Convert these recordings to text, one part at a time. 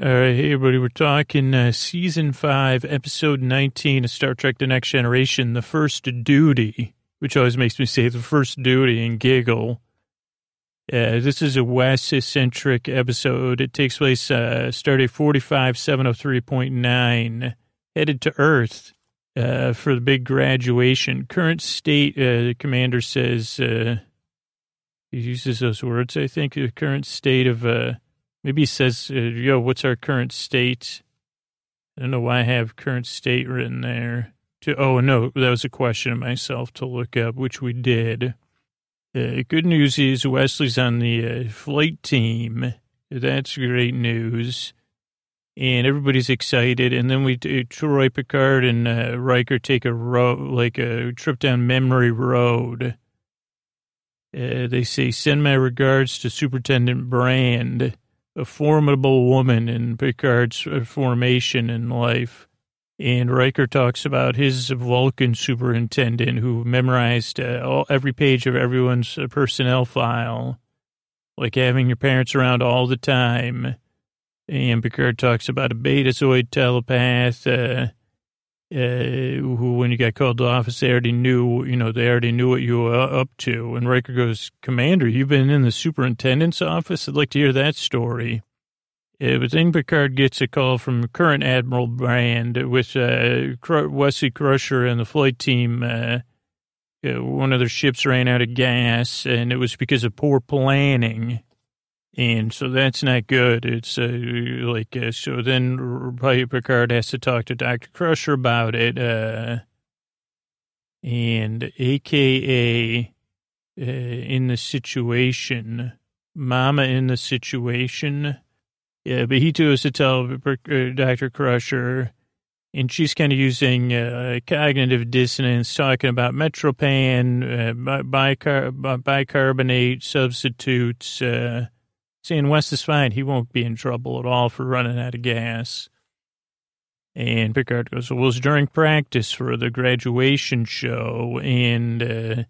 All right, hey everybody, we're talking uh, season five, episode 19 of Star Trek The Next Generation, The First Duty, which always makes me say the first duty and giggle. Uh, this is a West-centric episode. It takes place, uh, stardate 45703.9, headed to Earth uh, for the big graduation. Current state, uh, commander says, uh, he uses those words, I think, the current state of... Maybe he says, uh, yo, what's our current state? I don't know why I have current state written there. To, oh, no, that was a question of myself to look up, which we did. Uh, good news is Wesley's on the uh, flight team. That's great news. And everybody's excited. And then we, uh, Troi Picard and uh, Riker take a road, like a trip down memory road. Uh, they say, send my regards to Superintendent Brand a formidable woman in Picard's formation in life. And Riker talks about his Vulcan superintendent who memorized uh, all, every page of everyone's uh, personnel file, like having your parents around all the time. And Picard talks about a betazoid telepath uh, uh, who, when you got called to office, they already knew, you know, they already knew what you were up to. And Riker goes, Commander, you've been in the superintendent's office? I'd like to hear that story. Uh, but then Picard gets a call from current Admiral Brand with uh, Wesley Crusher and the flight team. Uh, uh, one of their ships ran out of gas, and it was because of poor planning. And so that's not good. It's uh, like, uh, so then Picard has to talk to Dr. Crusher about it. Uh, and AKA uh, in the situation, Mama in the situation. Yeah, but he too has to tell uh, Dr. Crusher, and she's kind of using uh, cognitive dissonance, talking about Metropan, bicar- bicarbonate substitutes, saying West is fine. He won't be in trouble at all for running out of gas. And Picard goes, well, it was during practice for the graduation show. And uh,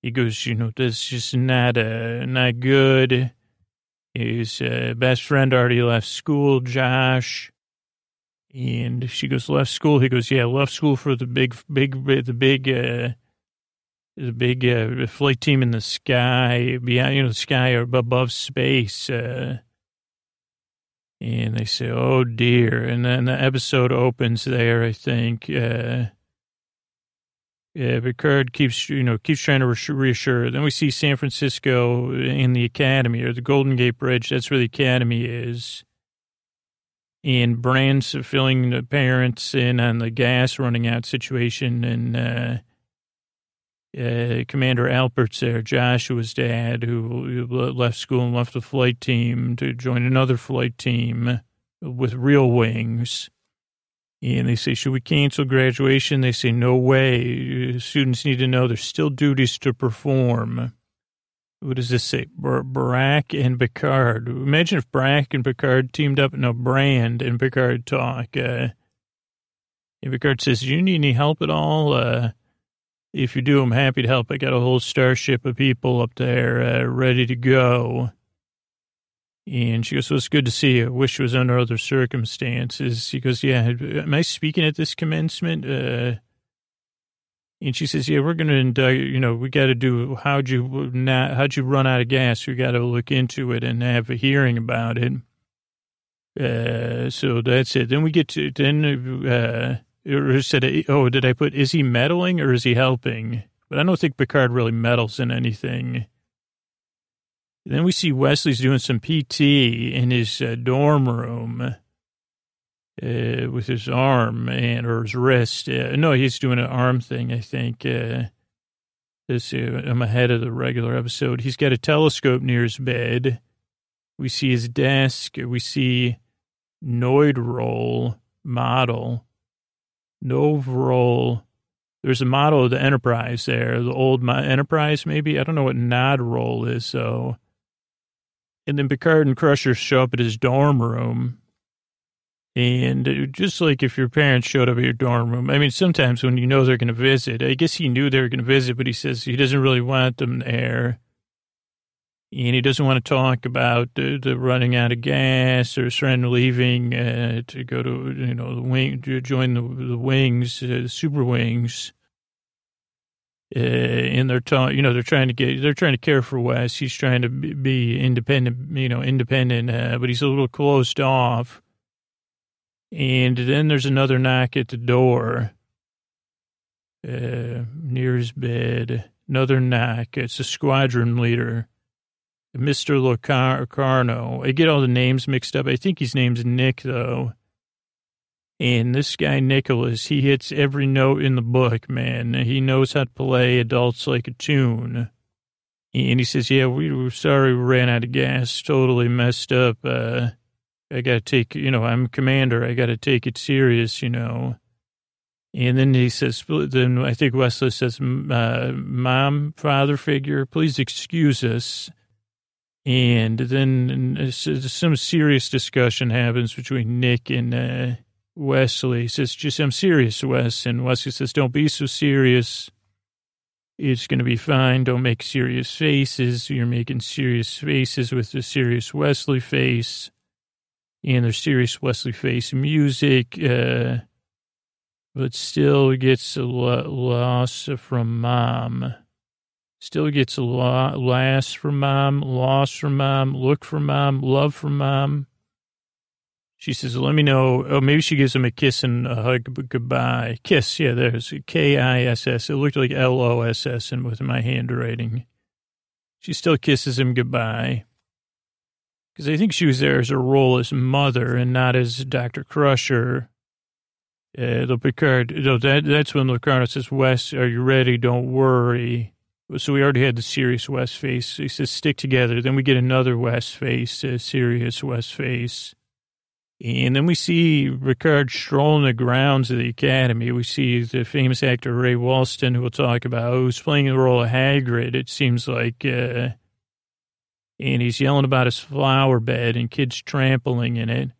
he goes, you know, this is just not, uh, not good. His uh, best friend already left school, Josh. And she goes, left school. He goes, yeah, left school for the big, big, the big, uh, the big uh, flight team in the sky, beyond, you know, the sky or above space. Uh, and they say, oh dear. And then the episode opens there, I think. Uh, yeah, Picard keeps, you know, keeps trying to reassure. Then we see San Francisco in the academy or the Golden Gate Bridge. That's where the academy is. And Brand's filling the parents in on the gas running out situation. And, uh, uh, Commander Albert's there, Joshua's dad, who left school and left the flight team to join another flight team with real wings. And they say, should we cancel graduation? They say, no way. Students need to know there's still duties to perform. What does this say? Barack and Picard. Imagine if Barack and Picard teamed up. in a Brand and Picard talk. Uh, and Picard says, do you need any help at all? Uh, if you do, I'm happy to help. I got a whole starship of people up there uh, ready to go. And she goes, so it's good to see you. Wish it was under other circumstances. He goes, yeah, am I speaking at this commencement? Uh, and she says, yeah, we're going to indict, you know, we got to do, how'd you not, how'd you run out of gas? We got to look into it and have a hearing about it. Uh, so that's it. Then we get to, then, uh, or said, oh, did I put, is he meddling or is he helping? But I don't think Picard really meddles in anything. Then we see Wesley's doing some PT in his uh, dorm room uh, with his arm and or his wrist. Uh, no, he's doing an arm thing, I think. Uh, this uh, I'm ahead of the regular episode. He's got a telescope near his bed. We see his desk. We see Noidrol model Novrol. There's a model of the Enterprise there, the old Enterprise, maybe. I don't know what Nod roll is, so. And then Picard and Crusher show up at his dorm room. And just like if your parents showed up at your dorm room, I mean, sometimes when you know they're going to visit, I guess he knew they were going to visit, but he says he doesn't really want them there. And he doesn't want to talk about the, the running out of gas or his friend leaving uh, to go to you know the wing to join the the wings, uh, the super wings. Uh, and they're ta- you know they're trying to get they're trying to care for Wes. He's trying to be independent, you know, independent, uh, but he's a little closed off. And then there's another knock at the door uh, near his bed. Another knock. It's a squadron leader. Mr. Locarno. I get all the names mixed up. I think his name's Nick, though. And this guy, Nicholas, he hits every note in the book, man. He knows how to play adults like a tune. And he says, yeah, we were sorry we ran out of gas. Totally messed up. Uh, I got to take, you know, I'm commander. I got to take it serious, you know. And then he says, then I think Wesley says, uh, mom, father figure, please excuse us. And then some serious discussion happens between Nick and uh, Wesley. He says, just, I'm serious, Wes. And Wesley says, don't be so serious. It's going to be fine. Don't make serious faces. You're making serious faces with the serious Wesley face. And there's serious Wesley face music. Uh, but still gets a loss from mom. Still gets a lot last from mom, loss from mom, look from mom, love from mom. She says, let me know. Oh, maybe she gives him a kiss and a hug goodbye. Kiss, yeah, there's K-I-S-S. It looked like L-O-S-S and with my handwriting. She still kisses him goodbye. Because I think she was there as a role as mother and not as Dr. Crusher. Uh, the Picard, that, that's when Locarno says, Wes, are you ready? Don't worry. So we already had the serious West face. He says, stick together. Then we get another West face, a serious West face. And then we see Picard strolling the grounds of the Academy. We see the famous actor Ray Walston, who we'll talk about, who's playing the role of Hagrid, it seems like. Uh, and he's yelling about his flower bed and kids trampling in it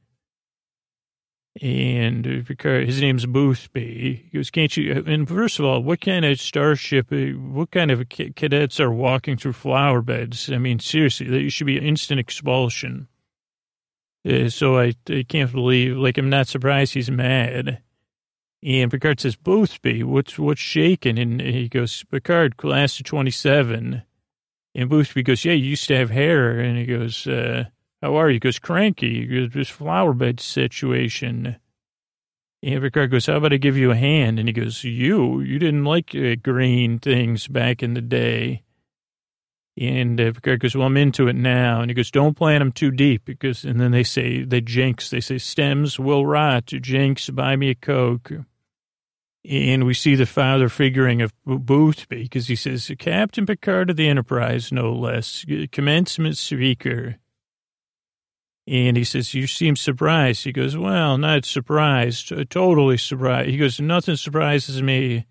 and because his name's Boothby, he goes, "Can't you?" And first of all, what kind of starship? Uh, what kind of cadets are walking through flower beds? I mean, seriously, there should be instant expulsion. Uh, so I, I can't believe, like, I'm not surprised he's mad. And Picard says, Boothby, what's what's shaking? And he goes, Picard, class of 27. And Boothby goes, yeah, you used to have hair. And he goes, uh, how are you? Goes, cranky. This flower bed situation. And Picard goes, how about I give you a hand? And he goes, you? You didn't like uh, green things back in the day. And uh, Picard goes, well, I'm into it now. And he goes, don't plant them too deep because, and then they say, they jinx, they say, stems will rot. Jinx, buy me a Coke. And we see the father figuring of Boothby because he says, Captain Picard of the Enterprise, no less, commencement speaker. And he says, you seem surprised. He goes, well, not surprised, totally surprised. He goes, nothing surprises me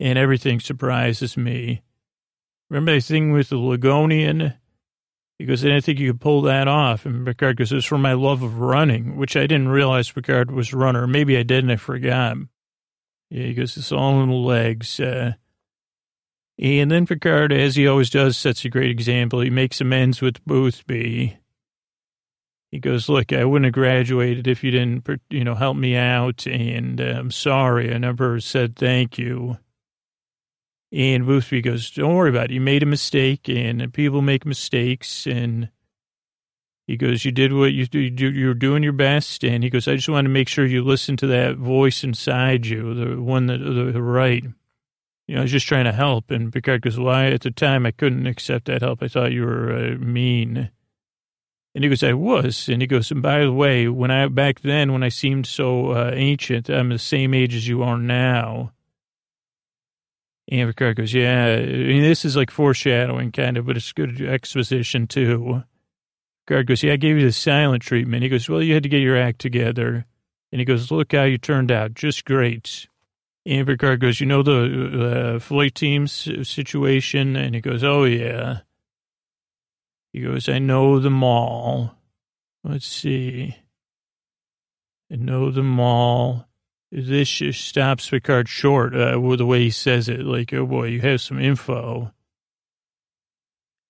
and everything surprises me. Remember the thing with the Ligonian? He goes, I didn't think you could pull that off. And Picard goes, it's for my love of running, which I didn't realize Picard was a runner. Maybe I did and I forgot. Yeah, he goes, it's all in the legs. Uh, and then Picard, as he always does, sets a great example. He makes amends with Boothby he goes, look, I wouldn't have graduated if you didn't, you know, help me out. And uh, I'm sorry. I never said thank you. And Boothby goes, don't worry about it. You made a mistake and people make mistakes. And he goes, you did what you do. You're doing your best. And he goes, I just want to make sure you listen to that voice inside you, the one that, the right. You know, I was just trying to help. And Picard goes, well, at the time, I couldn't accept that help. I thought you were uh, mean. And he goes, I was. And he goes, and by the way, when I, back then, when I seemed so uh, ancient, I'm the same age as you are now. And Picard goes, yeah, I mean, this is like foreshadowing kind of, but it's good exposition too. Picard goes, yeah, I gave you the silent treatment. He goes, well, you had to get your act together. And he goes, look how you turned out. Just great. And Picard goes, you know the uh, flight team's situation? And he goes, oh, yeah. He goes, I know them all. Let's see. I know them all. This just stops Picard short uh, with the way he says it. Like, oh boy, you have some info.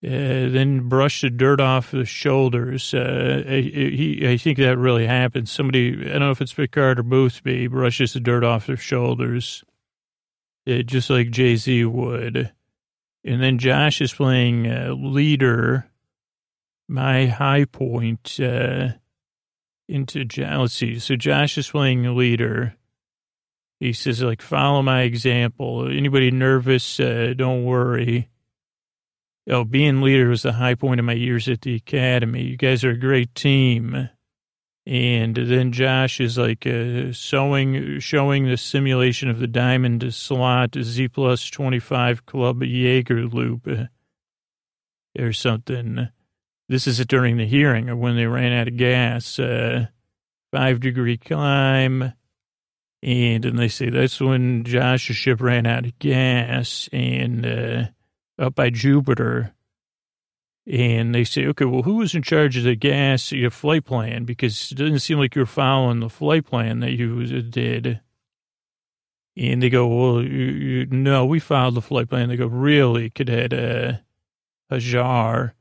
Uh, then brush the dirt off the shoulders. Uh, he, I think that really happens. Somebody, I don't know if it's Picard or Boothby, brushes the dirt off their shoulders, uh, just like Jay Z would. And then Josh is playing uh, leader, my high point uh, into jealousy. So Josh is playing leader. He says, like, follow my example. Anybody nervous, uh, don't worry. Oh, being leader was the high point of my years at the academy. You guys are a great team. And then Josh is like uh, showing showing the simulation of the diamond slot Z plus 25 club Yeager loop uh, or something. This is during the hearing of when they ran out of gas. Uh, five degree climb. And then they say that's when Josh's ship ran out of gas. And, uh, up by Jupiter. And they say, okay, well, who was in charge of the gas your flight plan? Because it doesn't seem like you're following the flight plan that you did. And they go, well, you, you, no, we followed the flight plan. They go, really, Cadet uh, Hajar?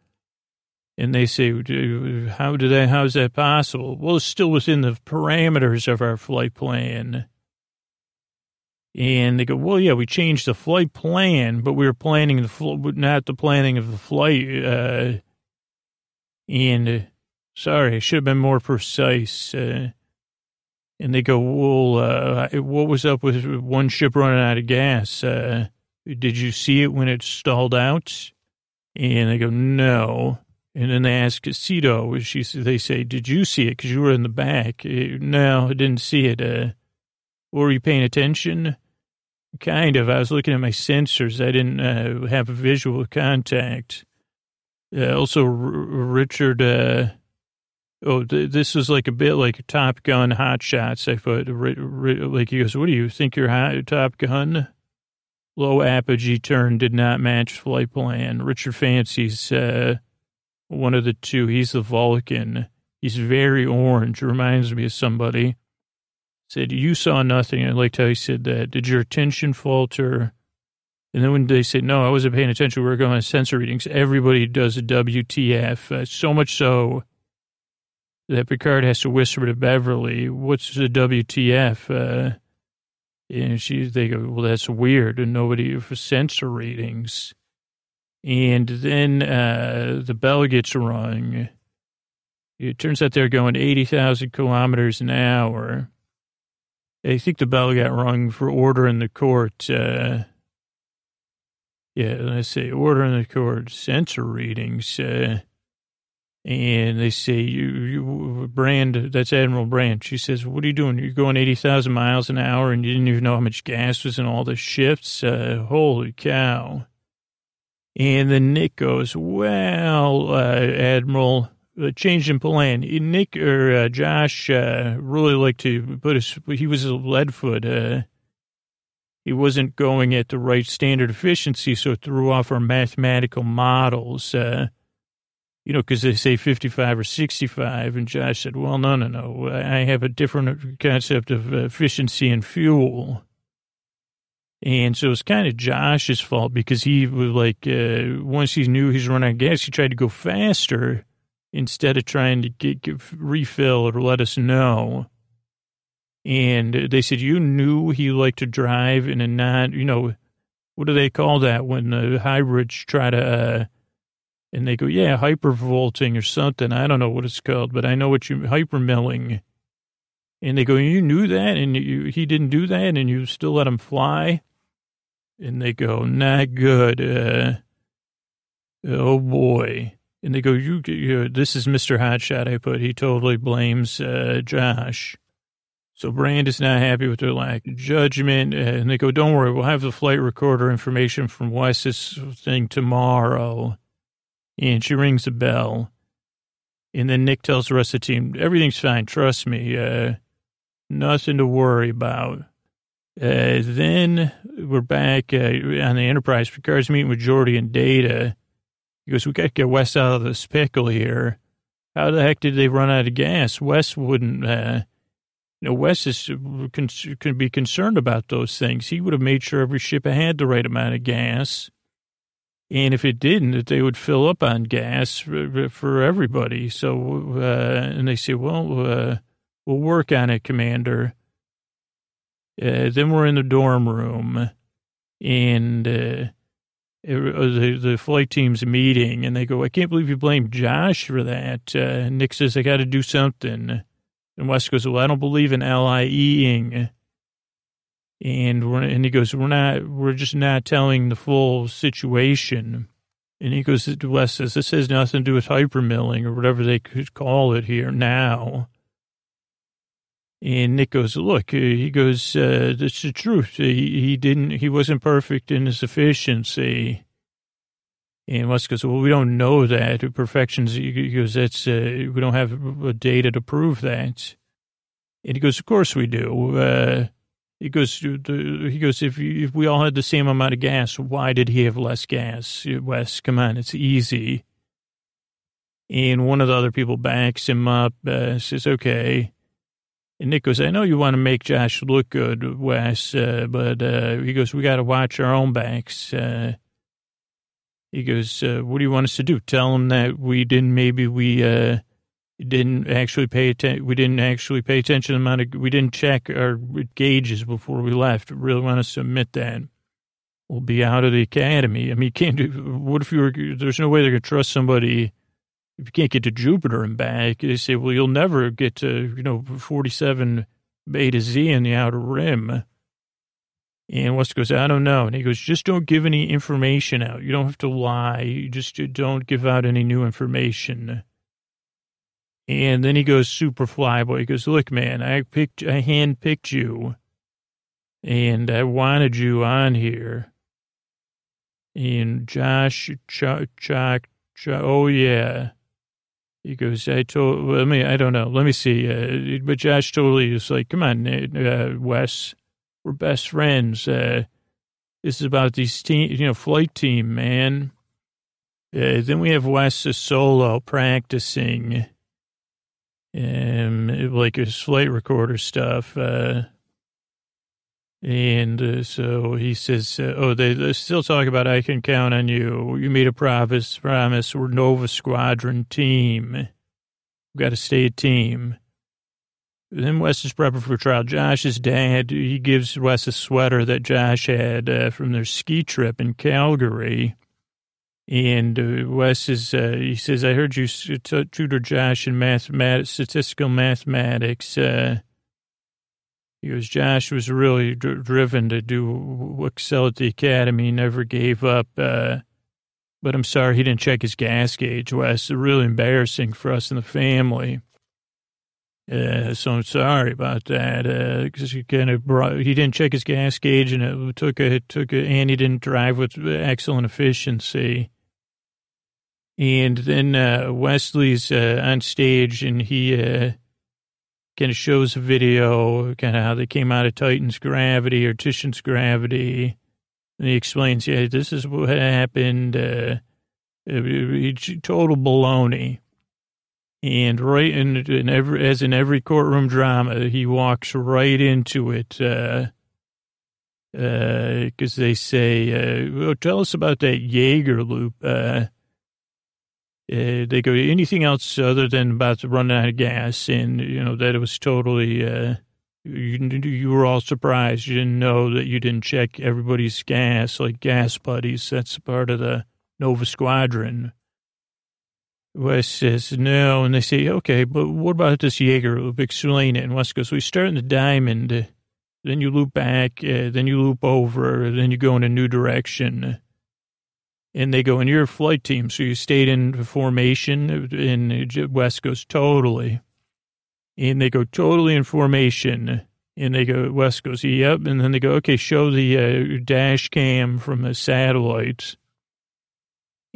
And they say, how did that, how's that possible? Well, it's still within the parameters of our flight plan. And they go, well, yeah, we changed the flight plan, but we were planning the fl- not the planning of the flight. Uh, and uh, sorry, I should have been more precise. Uh, and they go, well, uh, what was up with one ship running out of gas? Uh, did you see it when it stalled out? And they go, no. And then they ask Sito, she, they say, did you see it? Because you were in the back. Uh, no, I didn't see it. Uh, were you paying attention? Kind of. I was looking at my sensors. I didn't uh, have a visual contact. Uh, also, R- Richard. Uh, oh, th- this was like a bit like Top Gun Hot Shots. I thought, r- r- like he goes, "What do you think you're hot, Top Gun?" Low apogee turn did not match flight plan. Richard fancies, uh, one of the two. He's the Vulcan. He's very orange. Reminds me of somebody said, You saw nothing. I liked how he said that. Did your attention falter? And then when they said, No, I wasn't paying attention, we were going on sensor readings, everybody does a WTF. Uh, so much so that Picard has to whisper to Beverly, What's the WTF? Uh, and she, they go, Well, that's weird. And nobody for sensor readings. And then uh, the bell gets rung. It turns out they're going 80,000 kilometers an hour. I think the bell got rung for order in the court. Uh, yeah, and I say order in the court, sensor readings. Uh, and they say, you, you, Brand, that's Admiral Brand. She says, what are you doing? You're going 80,000 miles an hour and you didn't even know how much gas was in all the shifts? Uh, holy cow. And then Nick goes, well, uh, Admiral, a change in plan. Nick or uh, Josh uh, really liked to put his, he was a lead foot. Uh, he wasn't going at the right standard efficiency, so it threw off our mathematical models. Uh, you know, because they say 55 or 65. And Josh said, well, no, no, no. I have a different concept of efficiency and fuel. And so it's kind of Josh's fault because he was like, uh, once he knew he's running out of gas, he tried to go faster instead of trying to get, get refill or let us know. And they said, you knew he liked to drive in a non, you know, what do they call that when the hybrids try to, uh, and they go, yeah, hypervolting or something. I don't know what it's called, but I know what you, hypermilling. And they go, you knew that and you, he didn't do that and you still let him fly? And they go, not good. Uh, oh boy. And they go, you, you this is Mr. Hotshot I put. He totally blames uh, Josh. So Brand is not happy with their lack of judgment. And they go, don't worry, we'll have the flight recorder information from Wes's thing tomorrow. And she rings the bell. And then Nick tells the rest of the team, everything's fine. Trust me. Uh, nothing to worry about. Uh, then we're back uh, on the Enterprise. Picard's meeting with Geordi and Data. He goes, we got to get Wes out of this pickle here. How the heck did they run out of gas? Wes wouldn't, uh, you know, Wes is, can, can be concerned about those things. He would have made sure every ship had the right amount of gas. And if it didn't, that they would fill up on gas for, for everybody. So, uh, and they say, well, uh, we'll work on it, Commander. Uh, then we're in the dorm room and, uh, it, the, the flight team's meeting and they go, I can't believe you blamed Josh for that. Uh, Nick says, I got to do something. And Wes goes, well, I don't believe in LIEing. And we're, and he goes, we're not, we're just not telling the full situation. And he goes, Wes says, this has nothing to do with hypermilling or whatever they could call it here now. And Nick goes, look, uh, he goes, uh, that's the truth. He, he didn't, he wasn't perfect in his efficiency. And Wes goes, well, we don't know that perfections. He goes, that's, uh, we don't have data to prove that. And he goes, of course we do. Uh, he goes, he goes, if, you, if we all had the same amount of gas, why did he have less gas? Wes, come on, it's easy. And one of the other people backs him up, uh, says, okay. And Nick goes, I know you want to make Josh look good, Wes, uh, but uh, he goes, we got to watch our own backs. Uh, he goes, uh, what do you want us to do? Tell him that we didn't, maybe we uh, didn't actually pay attention. We didn't actually pay attention to the amount of, we didn't check our gauges before we left. Really want to admit that. We'll be out of the academy. I mean, you can't do, what if you were, there's no way they're going to trust somebody if you can't get to Jupiter and back, they say, well, you'll never get to, you know, 47 A to Z in the outer rim. And West goes, I don't know. And he goes, just don't give any information out. You don't have to lie. You just don't give out any new information. And then he goes super flyboy. He goes, look, man, I picked, I handpicked you and I wanted you on here. And Josh, Chuck, Chuck, Chuck oh yeah. He goes, I told, let me, I don't know. Let me see. Uh, but Josh totally is like, come on, uh, Wes, we're best friends. Uh, this is about these team, you know, flight team, man. Uh, then we have Wes solo practicing, um, like his flight recorder stuff. Uh, and uh, so he says, uh, "Oh, they, they, still talk about I can count on you. You made a promise. Promise. We're Nova Squadron team. We've got to stay a team." Then Wes is prepping for trial. Josh's dad he gives Wes a sweater that Josh had uh, from their ski trip in Calgary. And uh, Wes is, uh, he says, I heard you tutor Josh in mathematics, statistical mathematics. He goes, Josh was really dr- driven to do excel at the academy, never gave up. Uh, but I'm sorry he didn't check his gas gauge, Wes. Really embarrassing for us in the family. Uh, so I'm sorry about that. Because uh, he kind of brought, he didn't check his gas gauge, and it took a it took a, and he didn't drive with excellent efficiency. And then uh, Wesley's uh, on stage, and he uh, kind of shows a video, kind of how they came out of Titan's gravity or Titian's gravity. And he explains, yeah, this is what happened. Uh, total baloney. And right in, in every, as in every courtroom drama, he walks right into it. Uh, because uh, they say, uh, well, tell us about that Yeager loop. Uh, uh, they go anything else other than about to run out of gas, and you know that it was totally. Uh, you, you were all surprised. You didn't know that you didn't check everybody's gas, like gas buddies. That's part of the Nova Squadron. Wes says no, and they say okay, but what about this Yeager? Explain it. And Wes goes, we start in the diamond, then you loop back, uh, then you loop over, then you go in a new direction and they go, and you're a flight team, so you stayed in formation. And West goes, totally. And they go, totally in formation. And they go, West goes, yep. And then they go, okay, show the uh, dash cam from the satellites.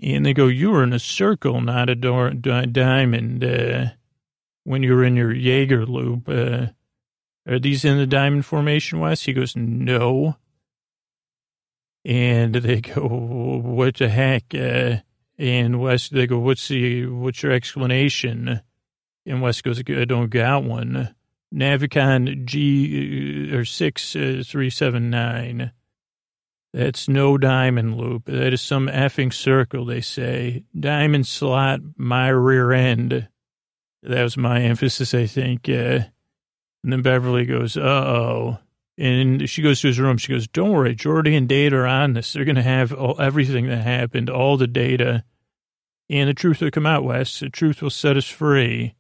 And they go, you were in a circle, not a door, diamond, uh, when you were in your Yeager loop. Uh, are these in the diamond formation, West? He goes, no. And they go, what the heck? Uh, and West, they go, what's the, what's your explanation? And West goes, I don't got one. Navicon G uh, or six uh, three seven nine. That's no diamond loop. That is some effing circle, they say. Diamond slot, my rear end. That was my emphasis, I think. Uh, and then Beverly goes, uh oh. And she goes to his room. She goes, don't worry, Geordi and Data are on this. They're going to have all, everything that happened, all the data. And the truth will come out, Wes. The truth will set us free.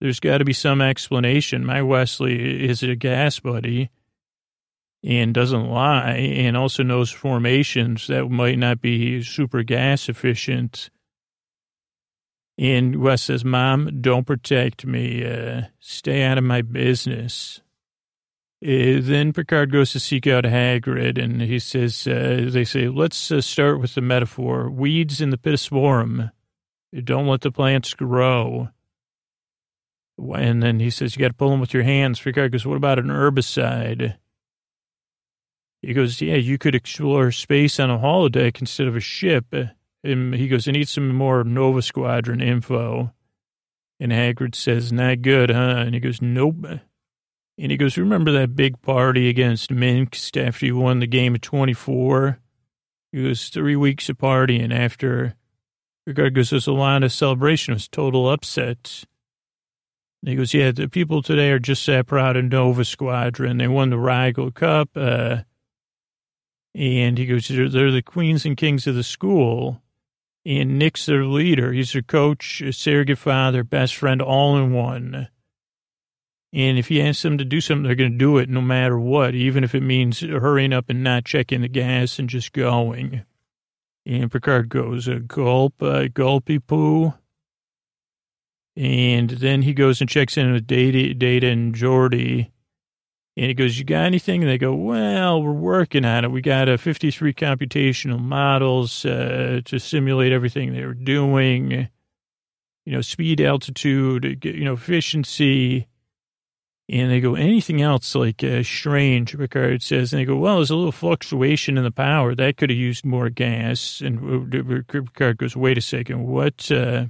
There's got to be some explanation. My Wesley is a gas buddy and doesn't lie and also knows formations that might not be super gas efficient. And Wes says, Mom, don't protect me. Uh, stay out of my business. Uh, then Picard goes to seek out Hagrid, and he says, uh, they say, let's uh, start with the metaphor. Weeds in the pittosporum. Don't let the plants grow. And then he says, you got to pull them with your hands. Picard goes, what about an herbicide? He goes, yeah, you could explore space on a holodeck instead of a ship. And he goes, I need some more Nova Squadron info. And Hagrid says, not good, huh? And he goes, nope. And he goes, remember that big party against Minsk after you won the game of 24? He goes, three weeks of partying after. Picard goes, there's a lot of celebration. It was total upset. And he goes, yeah, the people today are just that proud of Nova Squadron. They won the Rigel Cup. Uh, and he goes, they're, they're the queens and kings of the school. And Nick's their leader. He's their coach, surrogate father, best friend, all in one. And if you ask them to do something, they're going to do it no matter what, even if it means hurrying up and not checking the gas and just going. And Picard goes, a gulp, a gulpy poo. And then he goes and checks in with Data, Data and Geordi. And he goes, you got anything? And they go, well, we're working on it. We got a 53 computational models uh, to simulate everything they were doing. You know, speed, altitude, you know, efficiency. And they go, anything else like uh, strange, Picard says. And they go, well, there's a little fluctuation in the power. That could have used more gas. And Picard goes, wait a second. What? Uh,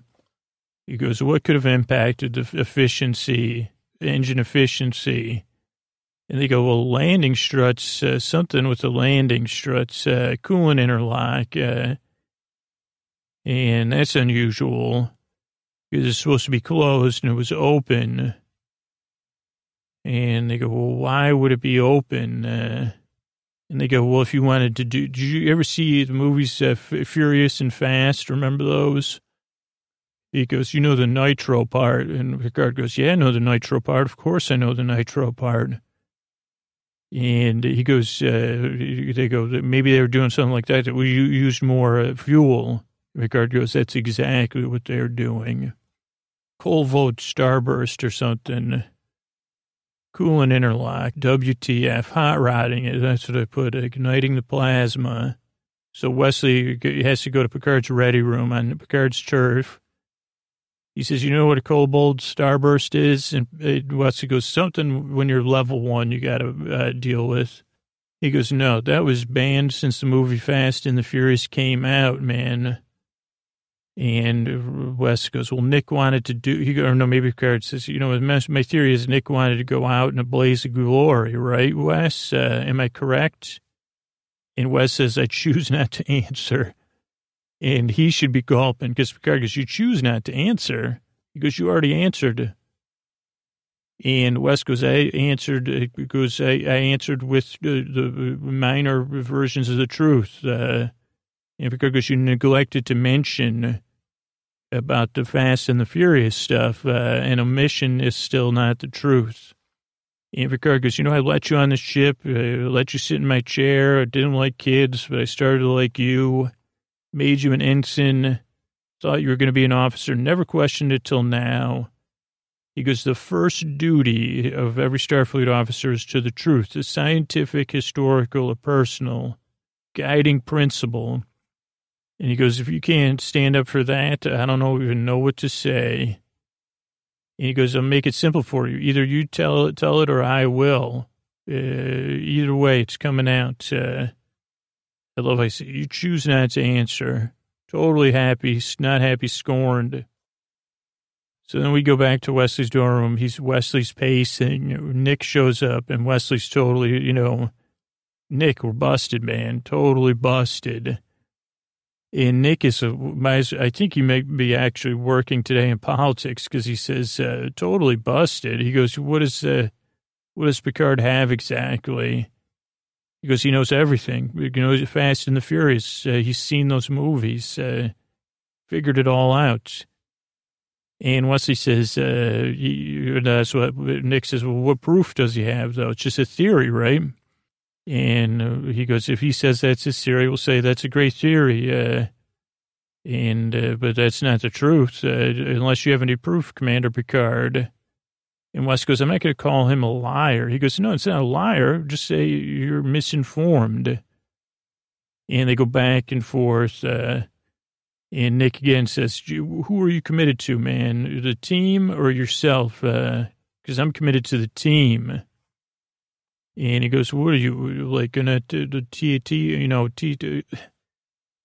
he goes, what could have impacted the efficiency, engine efficiency? And they go, well, landing struts, uh, something with the landing struts, uh, coolant interlock. Uh, and that's unusual because it's supposed to be closed and it was open. And they go, well, why would it be open? Uh, and they go, well, if you wanted to do, did you ever see the movies uh, Furious and Fast? Remember those? He goes, you know the nitro part. And Picard goes, yeah, I know the nitro part. Of course I know the nitro part. And he goes, uh, they go, maybe they were doing something like that, that we used more uh, fuel. Picard goes, that's exactly what they're doing. Kolvoord starburst or something. Coolant interlock, WTF, hot rodding it. That's what I put, igniting the plasma. So Wesley has to go to Picard's ready room on Picard's turf he says, you know what a Kolvoord starburst is? And Wesley goes, something when you're level one you got to uh, deal with. He goes, no, that was banned since the movie Fast and the Furious came out, man. And Wes goes, well, Nick wanted to do, he, or no, maybe Picard says, you know, my, my theory is Nick wanted to go out in a blaze of glory, right, Wes? Uh, am I correct? And Wes says, I choose not to answer and he should be gulping because Picard goes, you choose not to answer. Goes, you already answered. And Wes goes, I answered, goes, I, I answered with the, the minor versions of the truth. Uh, and Picard goes, you neglected to mention about the Fast and the Furious stuff. Uh, an omission is still not the truth. And Picard goes, you know, I let you on the ship, I let you sit in my chair. I didn't like kids, but I started to like you made you an ensign, thought you were going to be an officer, never questioned it till now. He goes, the first duty of every Starfleet officer is to the truth, the scientific, historical, or personal guiding principle. And he goes, if you can't stand up for that, I don't know, even know what to say. And he goes, I'll make it simple for you. Either you tell it, tell it or I will. Uh, either way, it's coming out. Uh, I love I say, you choose not to answer. Totally happy, not happy, scorned. So then we go back to Wesley's dorm room. He's Wesley's pacing. Nick shows up, and Wesley's totally, you know, Nick, we're busted, man. Totally busted. And Nick is, I think he may be actually working today in politics because he says, uh, totally busted. He goes, what is, uh, what does Picard have exactly? He goes, he knows everything. He knows Fast and the Furious. Uh, he's seen those movies, uh, figured it all out. And Wesley says, uh, he, that's what Nick says, well, what proof does he have, though? It's just a theory, right? And uh, he goes, if he says that's his theory, we'll say that's a great theory. Uh, and, uh, but that's not the truth, uh, unless you have any proof, Commander Picard. And West goes, I'm not going to call him a liar. He goes, no, it's not a liar. Just say you're misinformed. And they go back and forth. Uh, and Nick again says, who are you committed to, man? The team or yourself? Because uh, I'm committed to the team. And he goes, what are you, like, gonna, the T, T, you know, T, he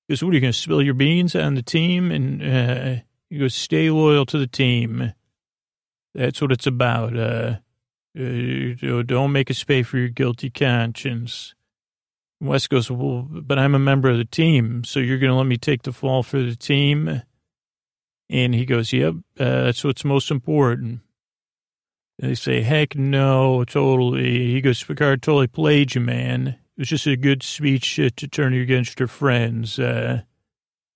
goes, what are you gonna spill your beans on the team? And, uh, he goes, stay loyal to the team. That's what it's about. Uh, uh don't make us pay for your guilty conscience. West goes, well, but I'm a member of the team, so you're going to let me take the fall for the team? And he goes, yep, uh, that's what's most important. They say, heck no, totally. He goes, Picard totally played you, man. It was just a good speech to turn you against your friends. Uh,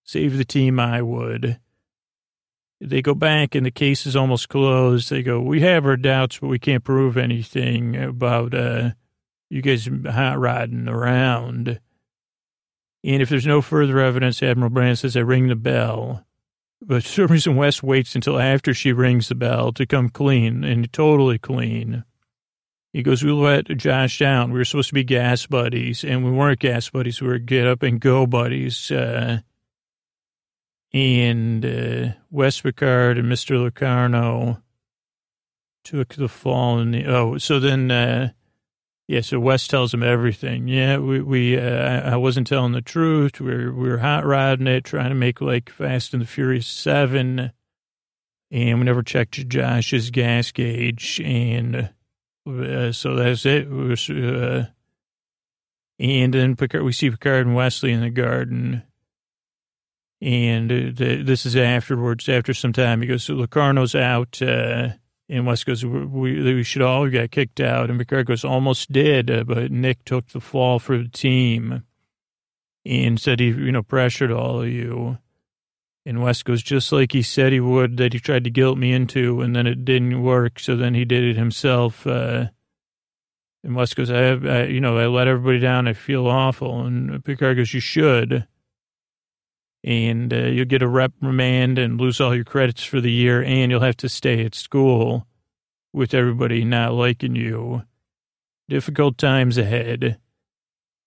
save the team, I would. They go back and the case is almost closed. They go, we have our doubts, but we can't prove anything about uh, you guys hot rodding around. And if there's no further evidence, Admiral Brand says, I ring the bell. But for some reason, West waits until after she rings the bell to come clean and totally clean. He goes, we let Josh down. We were supposed to be gas buddies, and we weren't gas buddies. We were get up and go buddies. Uh, and uh, West Picard and Mr. Locarno took the fall in the, oh, so then, uh, yeah, so West tells him everything. Yeah, we, we uh, I wasn't telling the truth. We are we are hot rodding it, trying to make like Fast and the Furious 7. And we never checked Josh's gas gauge. And uh, so that's it. was, uh, and then Picard, we see Picard and Wesley in the garden. And uh, the, this is afterwards, after some time. He goes, so Locarno's out. And West goes, we, we should all get kicked out. And Picard goes, almost did, uh, but Nick took the fall for the team and said he, you know, pressured all of you. And West goes, just like he said he would, that he tried to guilt me into, and then it didn't work. So then he did it himself. Uh, and West goes, I have, I, you know, I let everybody down. I feel awful. And Picard goes, you should and uh, you'll get a reprimand and lose all your credits for the year, and you'll have to stay at school with everybody not liking you. Difficult times ahead.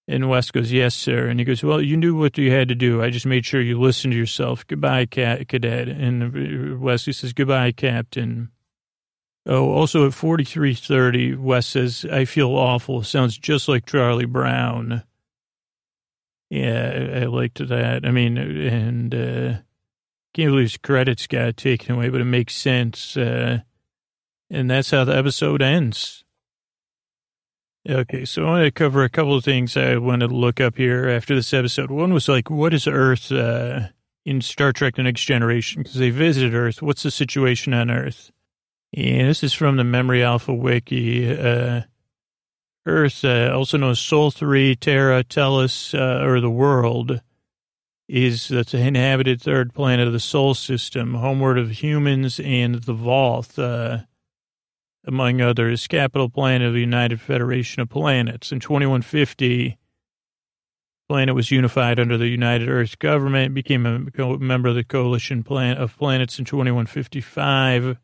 And West goes, yes, sir. And he goes, well, you knew what you had to do. I just made sure you listened to yourself. Goodbye, cadet. And Wesley says, goodbye, captain. Oh, also at 4330, West says, I feel awful. Sounds just like Charlie Brown. Yeah, I, I liked that. I mean, and uh, can't believe his credits got taken away, but it makes sense. Uh, and that's how the episode ends. Okay, so I want to cover a couple of things I wanted to look up here after this episode. One was like, what is Earth uh, in Star Trek The Next Generation? Because they visited Earth. What's the situation on Earth? And this is from the Memory Alpha Wiki. Uh, Earth, uh, also known as Sol 3, Terra, Tellus, uh, or the world, is the inhabited third planet of the Sol system, homeward of humans and the Voth, uh, among others, capital planet of the United Federation of Planets. In 2150, the planet was unified under the United Earth government, became a member of the Coalition Plan- of Planets in 2155,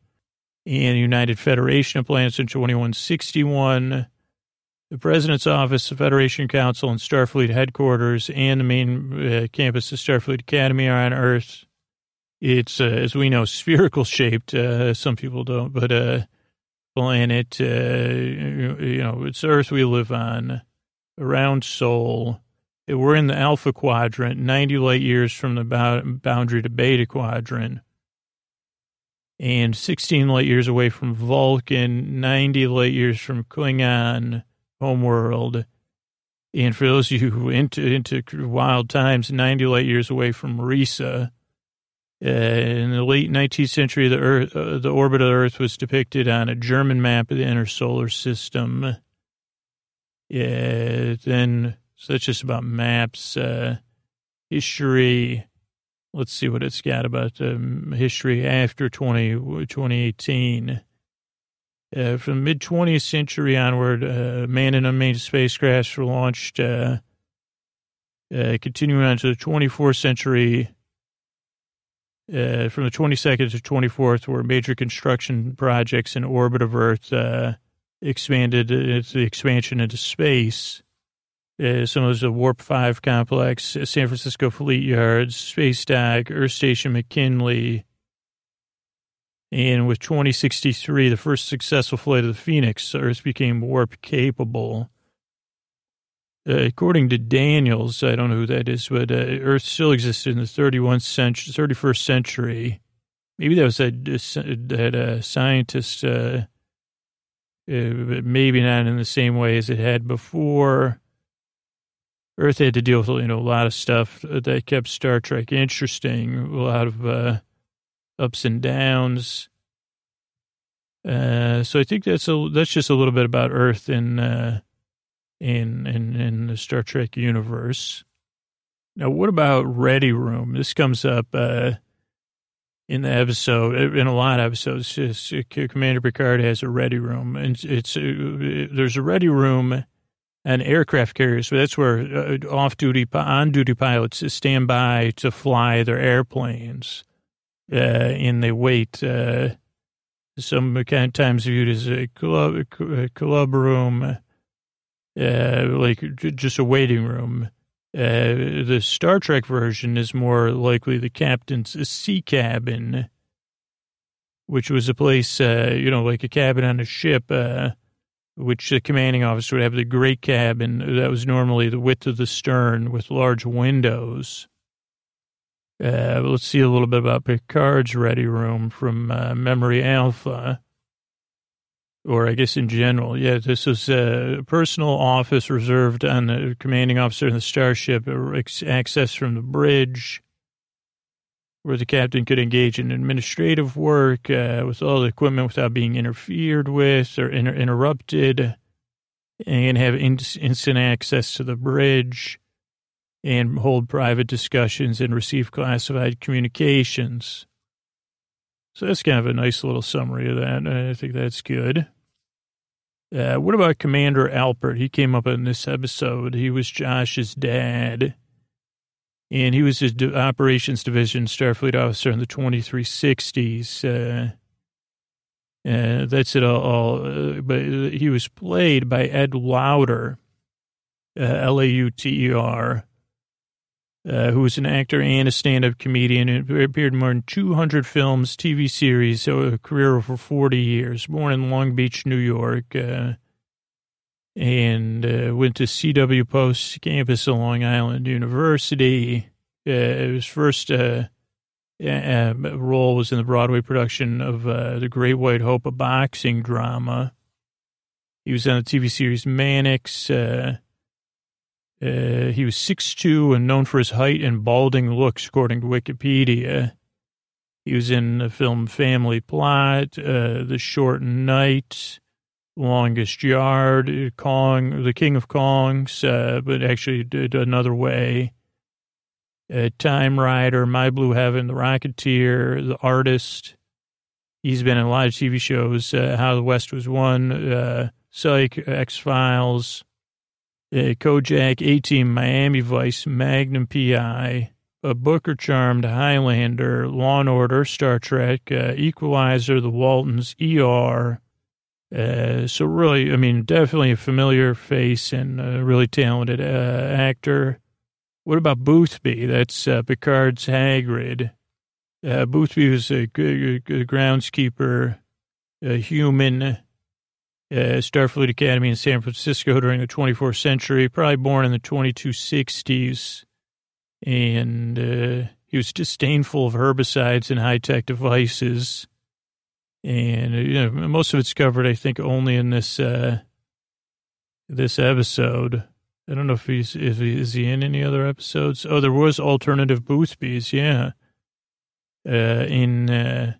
and United Federation of Planets in 2161 the President's Office, the Federation Council, and Starfleet headquarters and the main uh, campus of Starfleet Academy are on Earth. It's, uh, as we know, spherical shaped. Uh, some people don't, but uh, planet, uh, you know, it's Earth we live on, around Sol. We're in the Alpha Quadrant, 90 light years from the boundary to Beta Quadrant, and 16 light years away from Vulcan, 90 light years from Klingon homeworld. And for those of you who into into wild times, 90 light years away from Risa, uh, in the late 19th century, the Earth, uh, the orbit of the Earth was depicted on a German map of the inner solar system. Yeah, then so that's just about maps. Uh, history. Let's see what it's got about um, history after 20, 2018. Uh, from mid 20th century onward, uh, manned and unmanned spacecrafts were launched. Uh, uh continuing on to the 24th century, uh, from the 22nd to 24th, were major construction projects in orbit of Earth uh, expanded its the expansion into space. some of those are Warp 5 complex, San Francisco Fleet Yards, Space Dock, Earth Station McKinley, and with 2063, the first successful flight of the Phoenix, Earth became warp capable. Uh, according to Daniels, I don't know who that is, but uh, Earth still existed in the 31st century, 31st century. Maybe that was that, that uh, scientist, uh, uh, maybe not in the same way as it had before. Earth had to deal with you know a lot of stuff that kept Star Trek interesting. A lot of uh, ups and downs. Uh, so I think that's a that's just a little bit about Earth in uh, in in in the Star Trek universe. Now, what about Ready Room? This comes up uh, in the episode in a lot of episodes. Just, uh, Commander Picard has a Ready Room, and it's uh, there's a Ready Room and aircraft carriers. So that's where uh, off-duty, on-duty pilots stand by to fly their airplanes uh, and they wait. Uh, some kind of times viewed as a club, a club room, uh, like just a waiting room. Uh, the Star Trek version is more likely the captain's sea cabin, which was a place, uh, you know, like a cabin on a ship, uh, which the commanding officer would have the great cabin that was normally the width of the stern with large windows. Uh, let's see a little bit about Picard's ready room from uh, Memory Alpha, or I guess in general. Yeah, this is a personal office reserved on the commanding officer in the starship, access from the bridge, where the captain could engage in administrative work uh, with all the equipment without being interfered with or inter- interrupted, and have in- instant access to the bridge and hold private discussions and receive classified communications. So that's kind of a nice little summary of that. I think that's good. Uh, what about Commander Albert? He came up in this episode. He was Josh's dad, and he was his operations division Starfleet officer in the 2360s. Uh, uh, that's it all. all uh, but he was played by Ed Lauter, uh, L A U T E R uh, who was an actor and a stand-up comedian who appeared in more than 200 films, TV series, so a career over 40 years. Born in Long Beach, New York, uh, and uh, went to CW Post campus at Long Island University. Uh, his first uh, role was in the Broadway production of uh, The Great White Hope, a boxing drama. He was on the TV series Mannix. Uh, he was 6'2 and known for his height and balding looks, according to Wikipedia. He was in the film Family Plot, uh, The Short Night, Longest Yard, Kong, The King of Kongs, uh, but actually did another way. Uh, Time Rider, My Blue Heaven, The Rocketeer, The Artist. He's been in a lot of TV shows, uh, How the West Was Won, Psych, X Files uh, Kojak, A-Team, Miami Vice, Magnum PI, a Booker Charmed, Highlander, Law and Order, Star Trek, uh, Equalizer, The Waltons, ER. Uh, so really, I mean, definitely a familiar face and a really talented uh, actor. What about Boothby? That's uh, Picard's Hagrid. Uh, Boothby was a, good, good groundskeeper, a human, uh, Starfleet Academy in San Francisco during the 24th century, probably born in the 2260s. And uh, he was disdainful of herbicides and high tech devices. And you know, most of it's covered, I think, only in this uh, this episode. I don't know if he's if he, is he in any other episodes. Oh, there was alternative Boothbys, yeah. Uh, in uh,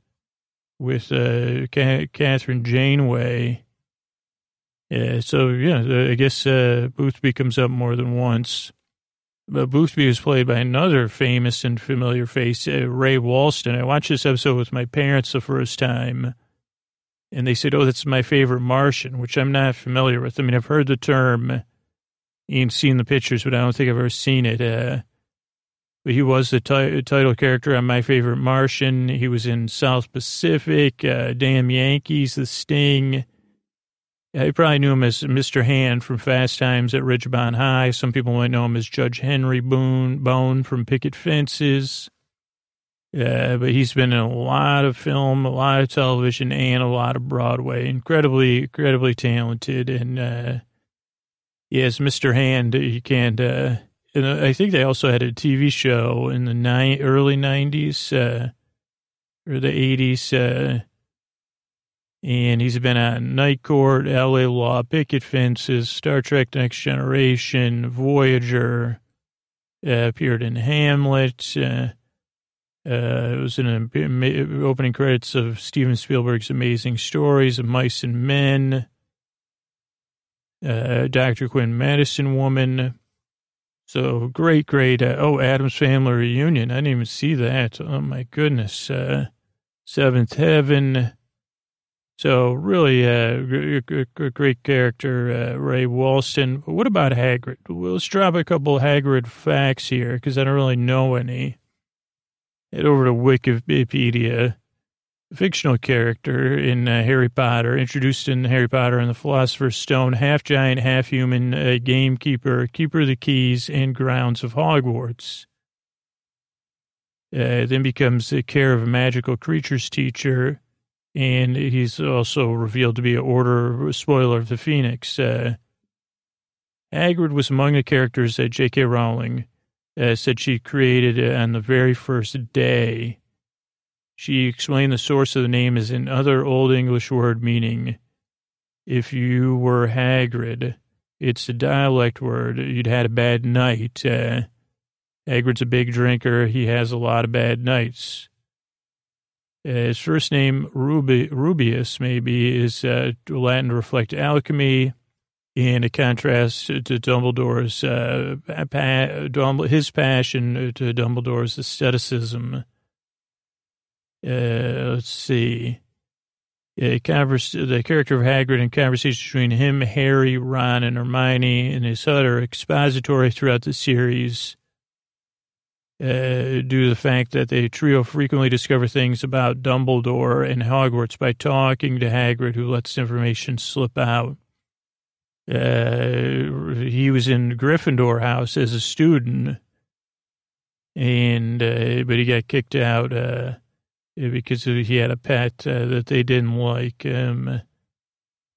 with uh, Kathryn Janeway. So yeah, I guess uh, Boothby comes up more than once. But Boothby was played by another famous and familiar face, uh, Ray Walston. I watched this episode with my parents the first time, and they said, "Oh, that's my favorite Martian," which I'm not familiar with. I mean, I've heard the term and seen the pictures, but I don't think I've ever seen it. Uh, but he was the t- title character on My Favorite Martian. He was in South Pacific, uh, Damn Yankees, The Sting. You probably knew him as Mr. Hand from Fast Times at Ridgemont High. Some people might know him as Judge Henry Boone Bone from Picket Fences. Yeah, but he's been in a lot of film, a lot of television, and a lot of Broadway. Incredibly, incredibly talented. And, uh, yes, Mr. Hand, you can't, uh, and I think they also had a TV show in the ni- early 90s, uh, or the 80s, uh, and he's been on Night Court, L.A. Law, Picket Fences, Star Trek Next Generation, Voyager, uh, appeared in Hamlet, uh, uh, it was in the opening credits of Steven Spielberg's Amazing Stories of Mice and Men, uh, Dr. Quinn Medicine Woman. So great, great. Uh, oh, Addams Family Reunion. I didn't even see that. Oh, my goodness. Uh, Seventh Heaven. So really, uh, a great character, uh, Ray Walston. What about Hagrid? Let's drop a couple Hagrid facts here because I don't really know any. Head over to Wikipedia. Fictional character in uh, Harry Potter, introduced in Harry Potter and the Philosopher's Stone, half giant, half human, uh, gamekeeper, keeper of the keys and grounds of Hogwarts. Uh, then becomes the care of a magical creatures teacher and he's also revealed to be an Order spoiler of the Phoenix. Uh, Hagrid was among the characters that J.K. Rowling uh, said she created on the very first day. She explained the source of the name as an other Old English word meaning if you were Hagrid. It's a dialect word. You'd had a bad night. Uh, Hagrid's a big drinker. He has a lot of bad nights. Uh, his first name, Ruby, Rubeus, maybe, is uh, Latin to reflect alchemy, in a contrast to, Dumbledore's uh, pa- his passion to Dumbledore's asceticism. Uh, let's see. Uh, the character of Hagrid and conversations between him, Harry, Ron, and Hermione, and his other expository throughout the series uh, due to the fact that the trio frequently discover things about Dumbledore and Hogwarts by talking to Hagrid, who lets information slip out. Uh, he was in Gryffindor House as a student, and uh, but he got kicked out uh, because he had a pet uh, that they didn't like. Um,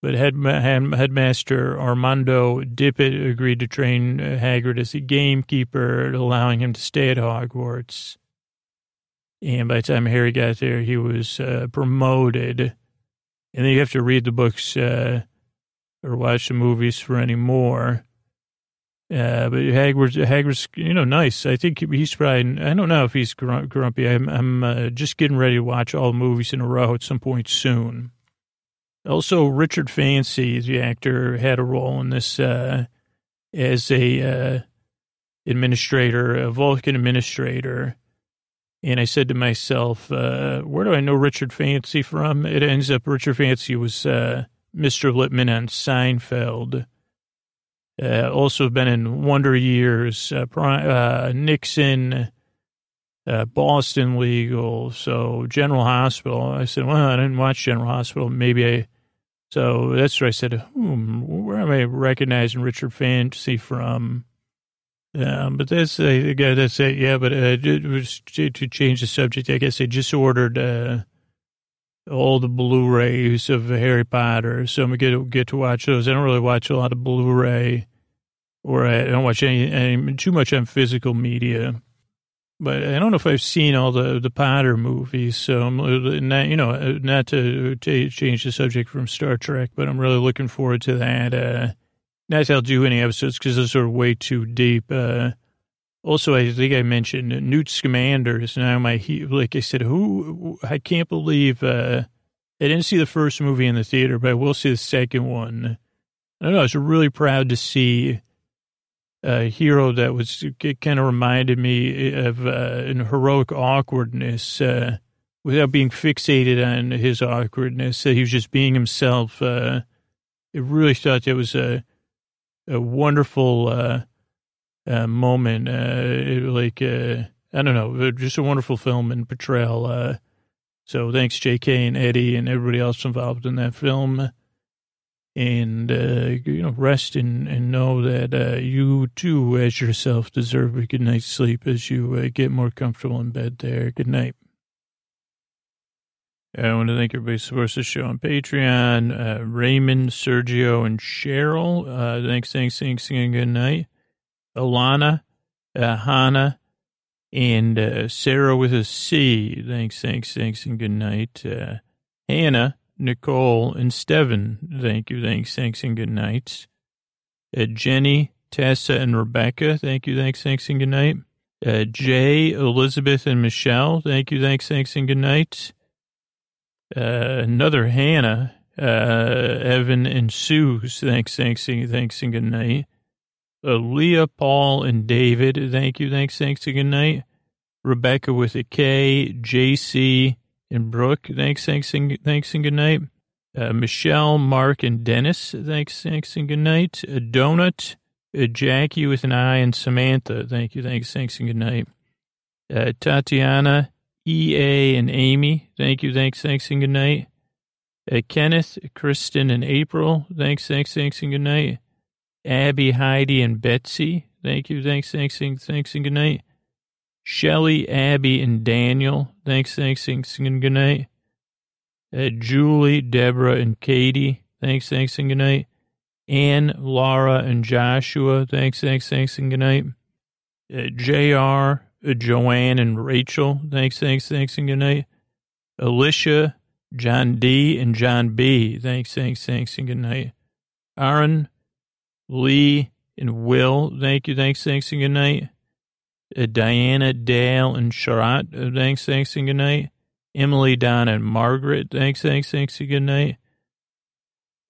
but head, headmaster Armando Dippet agreed to train uh, Hagrid as a gamekeeper, allowing him to stay at Hogwarts. And by the time Harry got there, he was uh, promoted. And then you have to read the books uh, or watch the movies for any more. Uh, but Hagrid's, Hagrid's, you know, nice. I think he's probably, I don't know if he's grumpy. I'm, I'm uh, just getting ready to watch all the movies in a row at some point soon. Also, Richard Fancy, the actor, had a role in this uh, as a uh, administrator, a Vulcan administrator. And I said to myself, uh, where do I know Richard Fancy from? It ends up Richard Fancy was uh, Mr. Lippman on Seinfeld. Uh, also been in Wonder Years, uh, Nixon, uh, Boston Legal, so General Hospital. I said, well, I didn't watch General Hospital. Maybe I so that's where I said, hmm, where am I recognizing Richard Fancy from? Um, but that's uh, that's it. Yeah, but uh, to, to change the subject, I guess I just ordered uh, all the Blu-rays of Harry Potter, so I'm gonna get get to watch those. I don't really watch a lot of Blu-ray, or I don't watch any, any too much on physical media but I don't know if I've seen all the the Potter movies. So I'm not, you know, not to, to change the subject from Star Trek, but I'm really looking forward to that. Uh, not that I'll do any episodes because those are way too deep. Uh, also, I think I mentioned Newt Scamander is now my, he- like I said, who, I can't believe, uh, I didn't see the first movie in the theater, but I will see the second one. I don't know. I was really proud to see a hero that was kind of reminded me of uh, an heroic awkwardness uh, without being fixated on his awkwardness. That he was just being himself. Uh, I really thought that was a a wonderful uh, uh, moment. Uh, it, like I don't know, just a wonderful film and portrayal. So thanks, J.K. and Eddie and everybody else involved in that film and uh, you know rest and, and know that uh, you too as yourself deserve a good night's sleep as you uh, get more comfortable in bed there good night I want to thank everybody who supports the show on Patreon. Uh, Raymond, Sergio, and Cheryl. Uh, thanks, thanks, thanks, and good night. Alana, uh, Hannah, and Sarah with a C. Thanks, thanks, thanks, and good night. Hannah, Nicole, and Steven. Thank you, thanks, thanks, and good night. Uh, Jenny, Tessa, and Rebecca. Thank you, thanks, thanks, and good night. Uh, Jay, Elizabeth, and Michelle. Thank you, thanks, thanks, and good night. Uh, another Hannah, uh, Evan, and Sue. Thanks, thanks, thanks, and good night. Uh, Leah, Paul, and David. Thank you, thanks, thanks, and good night. Rebecca with a K, JC, and Brooke. Thanks, thanks, and thanks, and good night. Uh, Michelle, Mark, and Dennis. Thanks, thanks, and good night. A Donut, uh, Jackie with an I, and Samantha. Thank you, thanks, thanks, and good night. Uh, Tatiana, EA, and Amy. Thank you, thanks, thanks, and good night. Uh, Kenneth, Kristen, and April. Thanks, thanks, thanks, and good night. Abby, Heidi, and Betsy. Thank you, thanks, thanks, and thanks, and good night. Shelly, Abby, and Daniel. Thanks, thanks, thanks, and good night. Uh, Julie, Deborah, and Katie. Thanks, thanks, and good night. Ann, Laura, and Joshua. Thanks, thanks, thanks, and good night. Uh, JR, uh, Joanne, and Rachel. Thanks, thanks, thanks, and good night. Alicia, John D, and John B. Thanks, thanks, thanks, and good night. Aaron, Lee, and Will. Thank you, thanks, thanks, and good night. Uh, Diana, Dale, and Sharat. Uh, thanks, thanks, and good night. Emily, Donna, and Margaret. Thanks, thanks, thanks, and good night.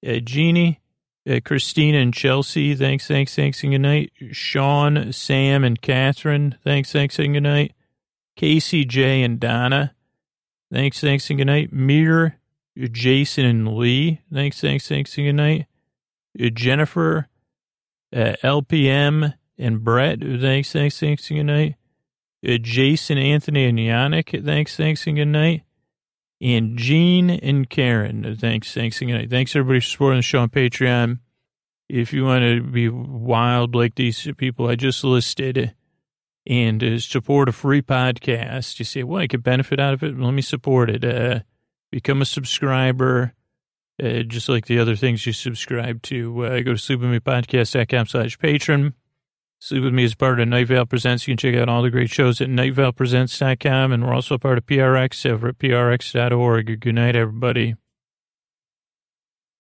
Uh, Jeannie, uh, Christina, and Chelsea. Thanks, thanks, thanks, and good night. Sean, Sam, and Catherine. Thanks, thanks, and good night. Casey, Jay, and Donna. Thanks, thanks, and good night. Mir, Jason, and Lee. Thanks, thanks, thanks, and good night. Uh, Jennifer, uh, LPM, and Brett. Thanks, thanks, thanks, and good night. Uh, Jason, Anthony, and Yannick. Thanks, thanks, and good night. And Jean and Karen. Thanks, thanks, and good night. Thanks, everybody, for supporting the show on Patreon. If you want to be wild like these people I just listed and uh, support a free podcast, you say, well, I could benefit out of it. Let me support it. Uh, become a subscriber. Uh, just like the other things you subscribe to, uh, go to sleepwithmepodcast.com slash patron. Sleep With Me is part of Night Vale Presents. You can check out all the great shows at nightvalepresents.com. And we're also part of PRX over at prx.org. Good night, everybody.